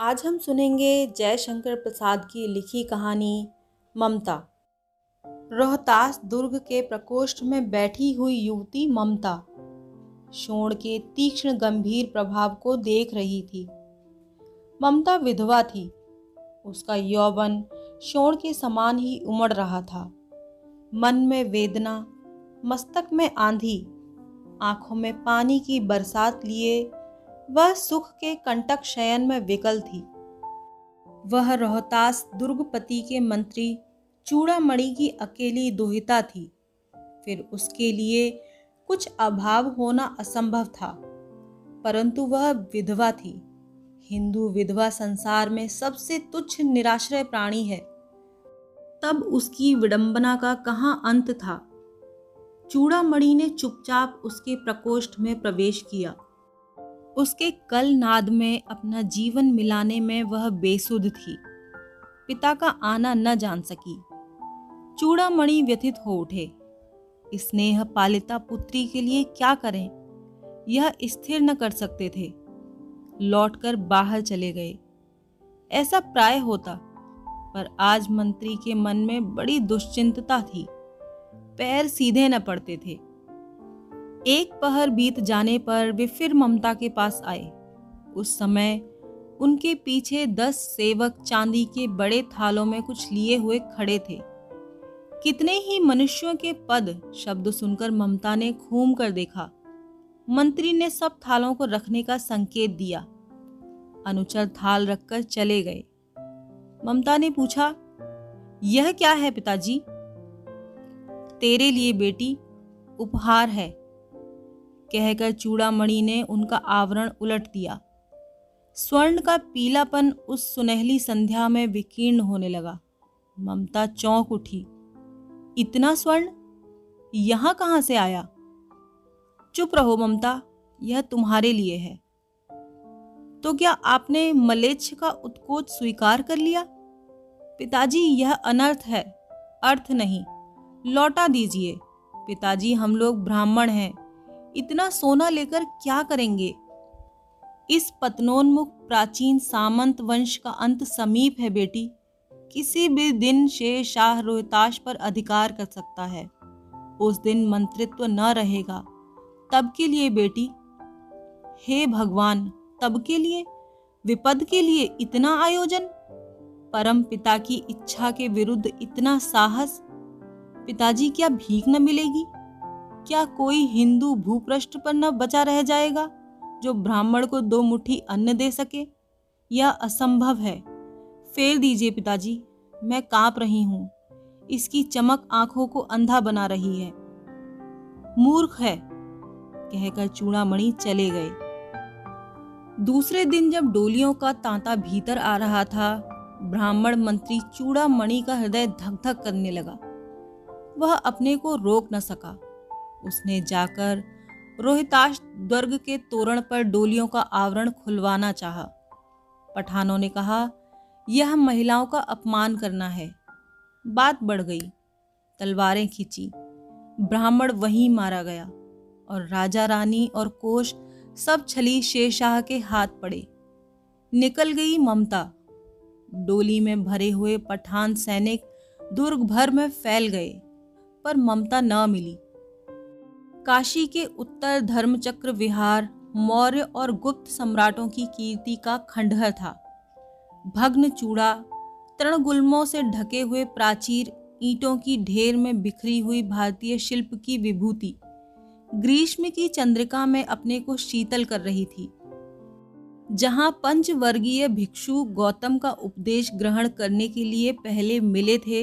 आज हम सुनेंगे जयशंकर प्रसाद की लिखी कहानी, ममता। रोहतास दुर्ग के प्रकोष्ठ में बैठी हुई युवती ममता, शोण के तीक्ष्ण गंभीर प्रभाव को देख रही थी। ममता विधवा थी, उसका यौवन शोण के समान ही उमड़ रहा था। मन में वेदना, मस्तक में आंधी आँखों में पानी की बरसात लिए, वह सुख के कंटक शयन में विकल थी। वह रोहतास दुर्गपति के मंत्री चूड़ामणि की अकेली दुहिता थी। फिर उसके लिए कुछ अभाव होना असंभव था, परंतु वह विधवा थी। हिंदू विधवा संसार में सबसे तुच्छ निराश्रय प्राणी है। तब उसकी विडंबना का कहाँ अंत था? चूड़ामणि ने चुपचाप उसके प्रकोष्ठ में प्रवेश किया। उसके कल नाद में अपना जीवन मिलाने में वह बेसुध थी। पिता का आना न जान सकी। चूड़ामणि व्यथित हो उठे। स्नेह पालिता पुत्री के लिए क्या करें? यह स्थिर न कर सकते थे। लौटकर बाहर चले गए। ऐसा प्राय होता, पर आज मंत्री के मन में बड़ी दुश्चिंतता थी। पैर सीधे न पड़ते थे। एक पहर बीत जाने पर वे फिर ममता के पास आए। उस समय उनके पीछे दस सेवक चांदी के बड़े थालों में कुछ लिए हुए खड़े थे। कितने ही मनुष्यों के पद शब्द सुनकर ममता ने घूम कर देखा। मंत्री ने सब थालों को रखने का संकेत दिया। अनुचर थाल रखकर चले गए। ममता ने पूछा, यह क्या है पिताजी? तेरे लिए बेटी उपहार है। कहकर चूड़ामणि ने उनका आवरण उलट दिया। स्वर्ण का पीलापन उस सुनहली संध्या में विकीर्ण होने लगा। ममता चौंक उठी। इतना स्वर्ण? यहाँ कहाँ से आया? चुप रहो ममता, यह तुम्हारे लिए है। तो क्या आपने मलेच्छ का उत्कोच स्वीकार कर लिया? पिताजी, यह अनर्थ है, अर्थ नहीं। लौटा दीजिए। पिताजी, हम लोग ब्राह्मण हैं। इतना सोना लेकर क्या करेंगे? इस पतनोन्मुख प्राचीन सामंत वंश का अंत समीप है बेटी। किसी भी दिन शेर शाह रोहताश पर अधिकार कर सकता है। उस दिन मंत्रित्व न रहेगा। तब के लिए बेटी। हे भगवान, तब के लिए? विपद के लिए इतना आयोजन? परम पिता की इच्छा के विरुद्ध इतना साहस? पिताजी क्या भीख न मिलेगी? क्या कोई हिंदू भूपृष्ठ पर न बचा रह जाएगा, जो ब्राह्मण को दो मुट्ठी अन्न दे सके? यह असंभव है। फेर दीजिए पिताजी, मैं काँप रही हूँ। इसकी चमक आँखों को अंधा बना रही है। मूर्ख है, कहकर चूड़ामणि चले गए। दूसरे दिन जब डोलियों का तांता भीतर आ रहा था, ब्राह्मण मंत्री चूड़ामणि का हृदय धक धक करने लगा। वह अपने को रोक न सका। उसने जाकर रोहिताश दुर्ग के तोरण पर डोलियों का आवरण खुलवाना चाहा। पठानों ने कहा, यह महिलाओं का अपमान करना है। बात बढ़ गई, तलवारें खींची, ब्राह्मण वहीं मारा गया और राजा रानी और कोश सब छली शेरशाह के हाथ पड़े। निकल गई ममता। डोली में भरे हुए पठान सैनिक दुर्ग भर में फैल गए। पर ममता न मिली। काशी के उत्तर धर्मचक्र विहार, मौर्य और गुप्त सम्राटों की कीर्ति का खंडहर था। भग्न चूड़ा, तृणगुल्मों से ढके हुए प्राचीर ईंटों की ढेर में बिखरी हुई भारतीय शिल्प की विभूति, ग्रीष्म की चंद्रिका में अपने को शीतल कर रही थी, जहाँ पंचवर्गीय भिक्षु गौतम का उपदेश ग्रहण करने के लिए पहले मिले थे।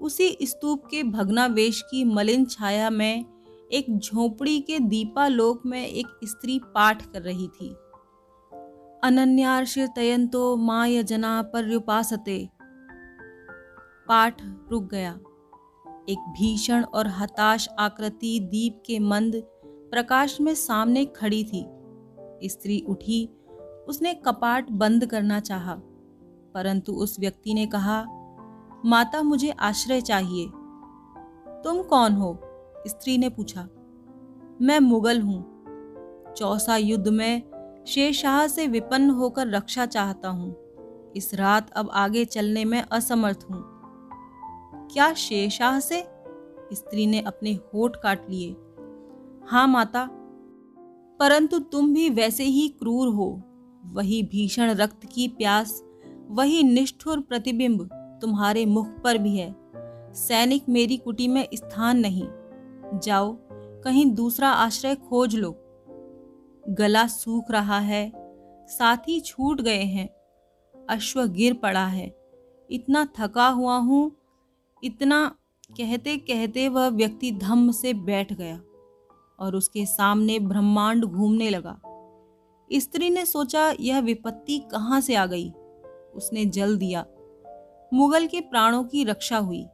उसी स्तूप के भग्नावेश की मलिन छाया में एक झोपड़ी के दीपालोक में एक स्त्री पाठ कर रही थी। अनन्यार्षितयंतो माय जना पर्युपासते। पाठ रुक गया। एक भीषण और हताश आकृति दीप के मंद प्रकाश में सामने खड़ी थी। स्त्री उठी उसने कपाट बंद करना चाहा, परंतु उस व्यक्ति ने कहा माता मुझे आश्रय चाहिए। तुम कौन हो? स्त्री ने पूछा। मैं मुगल हूँ। चौसा युद्ध में शेरशाह से विपन्न होकर रक्षा चाहता हूँ। इस रात अब आगे चलने में असमर्थ हूँ। क्या शेरशाह से? स्त्री ने अपने होठ काट लिए। हाँ माता, परंतु तुम भी वैसे ही क्रूर हो। वही भीषण रक्त की प्यास, वही निष्ठुर प्रतिबिंब तुम्हारे मुख पर भी है। सैनिक मेरी कुटी में स्थान नहीं। जाओ, कहीं दूसरा आश्रय खोज लो। गला सूख रहा है, साथी छूट गए हैं। अश्व गिर पड़ा है। इतना थका हुआ हूँ, इतना कहते कहते वह व्यक्ति धम्म से बैठ गया और उसके सामने ब्रह्मांड घूमने लगा। स्त्री ने सोचा, यह विपत्ति कहाँ से आ गई? उसने जल दिया। मुगल के प्राणों की रक्षा हुई।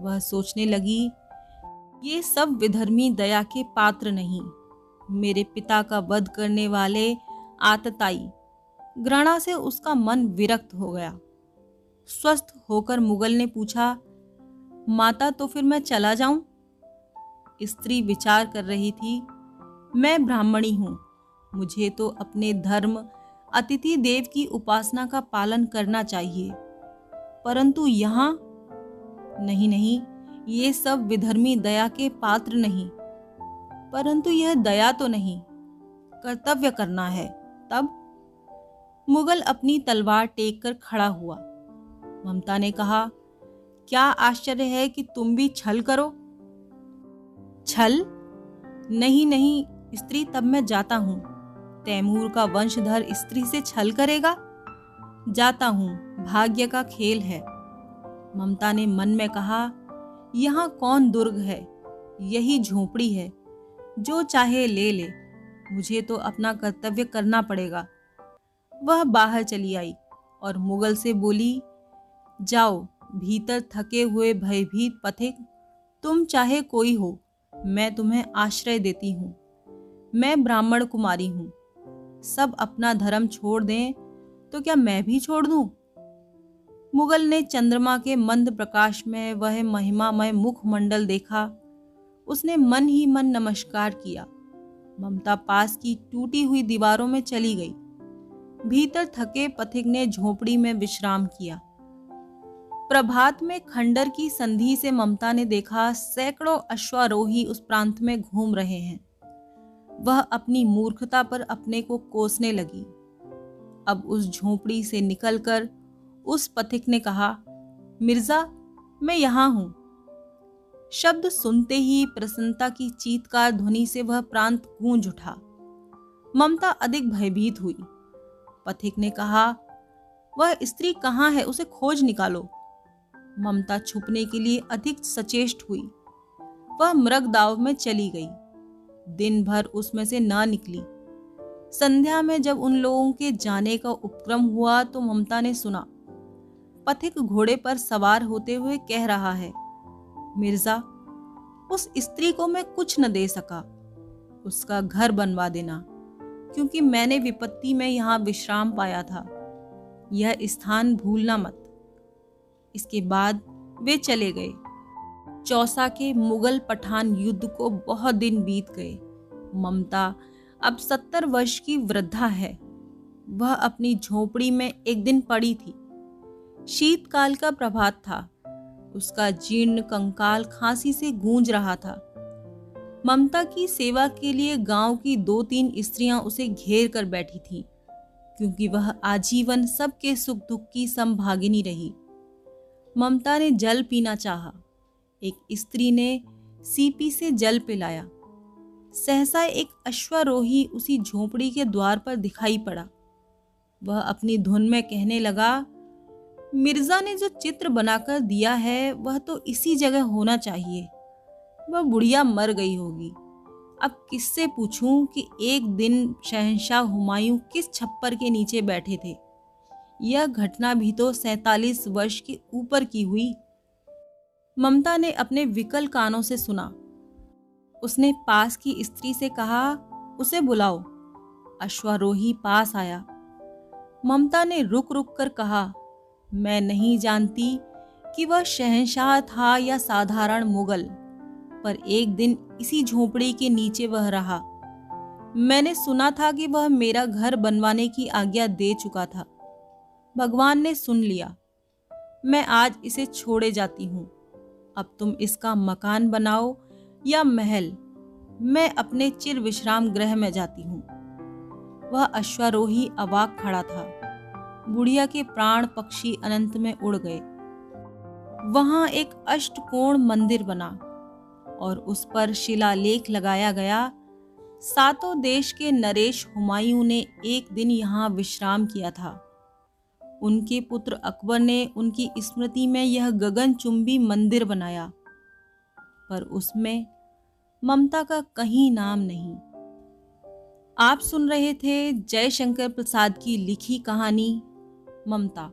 वह सोचने लगी, ये सब विधर्मी दया के पात्र नहीं। मेरे पिता का वध करने वाले आतताई, घृणा से उसका मन विरक्त हो गया। स्वस्थ होकर मुगल ने पूछा, माता तो फिर मैं चला जाऊँ? स्त्री विचार कर रही थी, मैं ब्राह्मणी हूँ। मुझे तो अपने धर्म, अतिथि देव की उपासना का पालन करना चाहिए। परंतु यहाँ नहीं नहीं, ये सब विधर्मी दया के पात्र नहीं। परंतु यह दया तो नहीं, कर्तव्य करना है। तब मुगल अपनी तलवार टेक कर खड़ा हुआ। ममता ने कहा, क्या आश्चर्य है कि तुम भी छल करो? छल? नहीं नहीं, स्त्री तब मैं जाता हूँ। तैमूर का वंशधर स्त्री से छल करेगा? जाता हूँ। भाग्य का खेल है। ममता ने मन में कहा, यहाँ कौन दुर्ग है? यही झोपड़ी है। जो चाहे ले ले। मुझे तो अपना कर्तव्य करना पड़ेगा। वह बाहर चली आई और मुगल से बोली, जाओ, भीतर थके हुए भयभीत पथिक तुम चाहे कोई हो, मैं तुम्हें आश्रय देती हूँ। मैं ब्राह्मण कुमारी हूँ। सब अपना धर्म छोड़ दें तो क्या मैं भी छोड़ दूँ? मुगल ने चंद्रमा के मंद प्रकाश में वह महिमामय मुखमंडल देखा। उसने मन ही मन नमस्कार किया। ममता पास की टूटी हुई दीवारों में चली गई। भीतर थके पथिक ने झोपड़ी में विश्राम किया। प्रभात में खंडर की संधि से ममता ने देखा सैकड़ों अश्वारोही उस प्रांत में घूम रहे हैं। वह अपनी मूर्खता पर अपने को कोसने लगी। अब उस झोपड़ी से निकलकर उस पथिक ने कहा, मिर्ज़ा, मैं यहाँ हूँ। शब्द सुनते ही प्रसन्नता की चीतकार ध्वनि से वह प्रांत गूंज उठा। ममता अधिक भयभीत हुई। पथिक ने कहा, वह स्त्री कहाँ है, उसे खोज निकालो। ममता छुपने के लिए अधिक सचेष्ट हुई। वह मृग दाव में चली गई। दिन भर उसमें से ना निकली। संध्या में जब उन लोगों के जाने का उपक्रम हुआ तो ममता ने सुना पथिक घोड़े पर सवार होते हुए कह रहा है, मिर्ज़ा, उस स्त्री को मैं कुछ न दे सका। उसका घर बनवा देना, क्योंकि मैंने विपत्ति में यहाँ विश्राम पाया था। यह स्थान भूलना मत। इसके बाद वे चले गए। चौसा के मुगल पठान युद्ध को बहुत दिन बीत गए। ममता अब सत्तर वर्ष की वृद्धा है। वह अपनी झोपड़ी में एक दिन पड़ी थी। शीतकाल का प्रभात था। उसका जीर्ण कंकाल खांसी से गूंज रहा था। ममता की सेवा के लिए गाँव की दो तीन स्त्रियाँ उसे घेर कर बैठी थीं, क्योंकि वह आजीवन सबके सुख दुख की संभागिनी रही। ममता ने जल पीना चाहा। एक स्त्री ने सीपी से जल पिलाया। सहसा एक अश्वारोही उसी झोपड़ी के द्वार पर दिखाई पड़ा। वह अपनी धुन में कहने लगा मिर्ज़ा ने जो चित्र बनाकर दिया है, वह तो इसी जगह होना चाहिए। वह बुढ़िया मर गई होगी। अब किससे पूछूँ कि एक दिन शहनशाह हुमायूं किस छप्पर के नीचे बैठे थे? यह घटना भी तो सैतालीस वर्ष के ऊपर की हुई। ममता ने अपने विकल कानों से सुना। उसने पास की स्त्री से कहा, उसे बुलाओ। अश्वारोही पास आया। ममता ने रुक रुक कर कहा मैं नहीं जानती कि वह शहनशाह था या साधारण मुगल, पर एक दिन इसी झोपड़ी के नीचे वह रहा। मैंने सुना था कि वह मेरा घर बनवाने की आज्ञा दे चुका था। भगवान ने सुन लिया। मैं आज इसे छोड़े जाती हूँ। अब तुम इसका मकान बनाओ या महल। मैं अपने चिर विश्राम गृह में जाती हूँ। वह अश्वारोही अवाक खड़ा था। बुढ़िया के प्राण पक्षी अनंत में उड़ गए। वहाँ एक अष्टकोण मंदिर बना और उस पर शिलालेख लगाया गया, सातों देश के नरेश हुमायूं ने एक दिन यहाँ विश्राम किया था। उनके पुत्र अकबर ने उनकी स्मृति में यह गगनचुंबी मंदिर बनाया, पर उसमें ममता का कहीं नाम नहीं। आप सुन रहे थे जयशंकर प्रसाद की लिखी कहानी। ममता।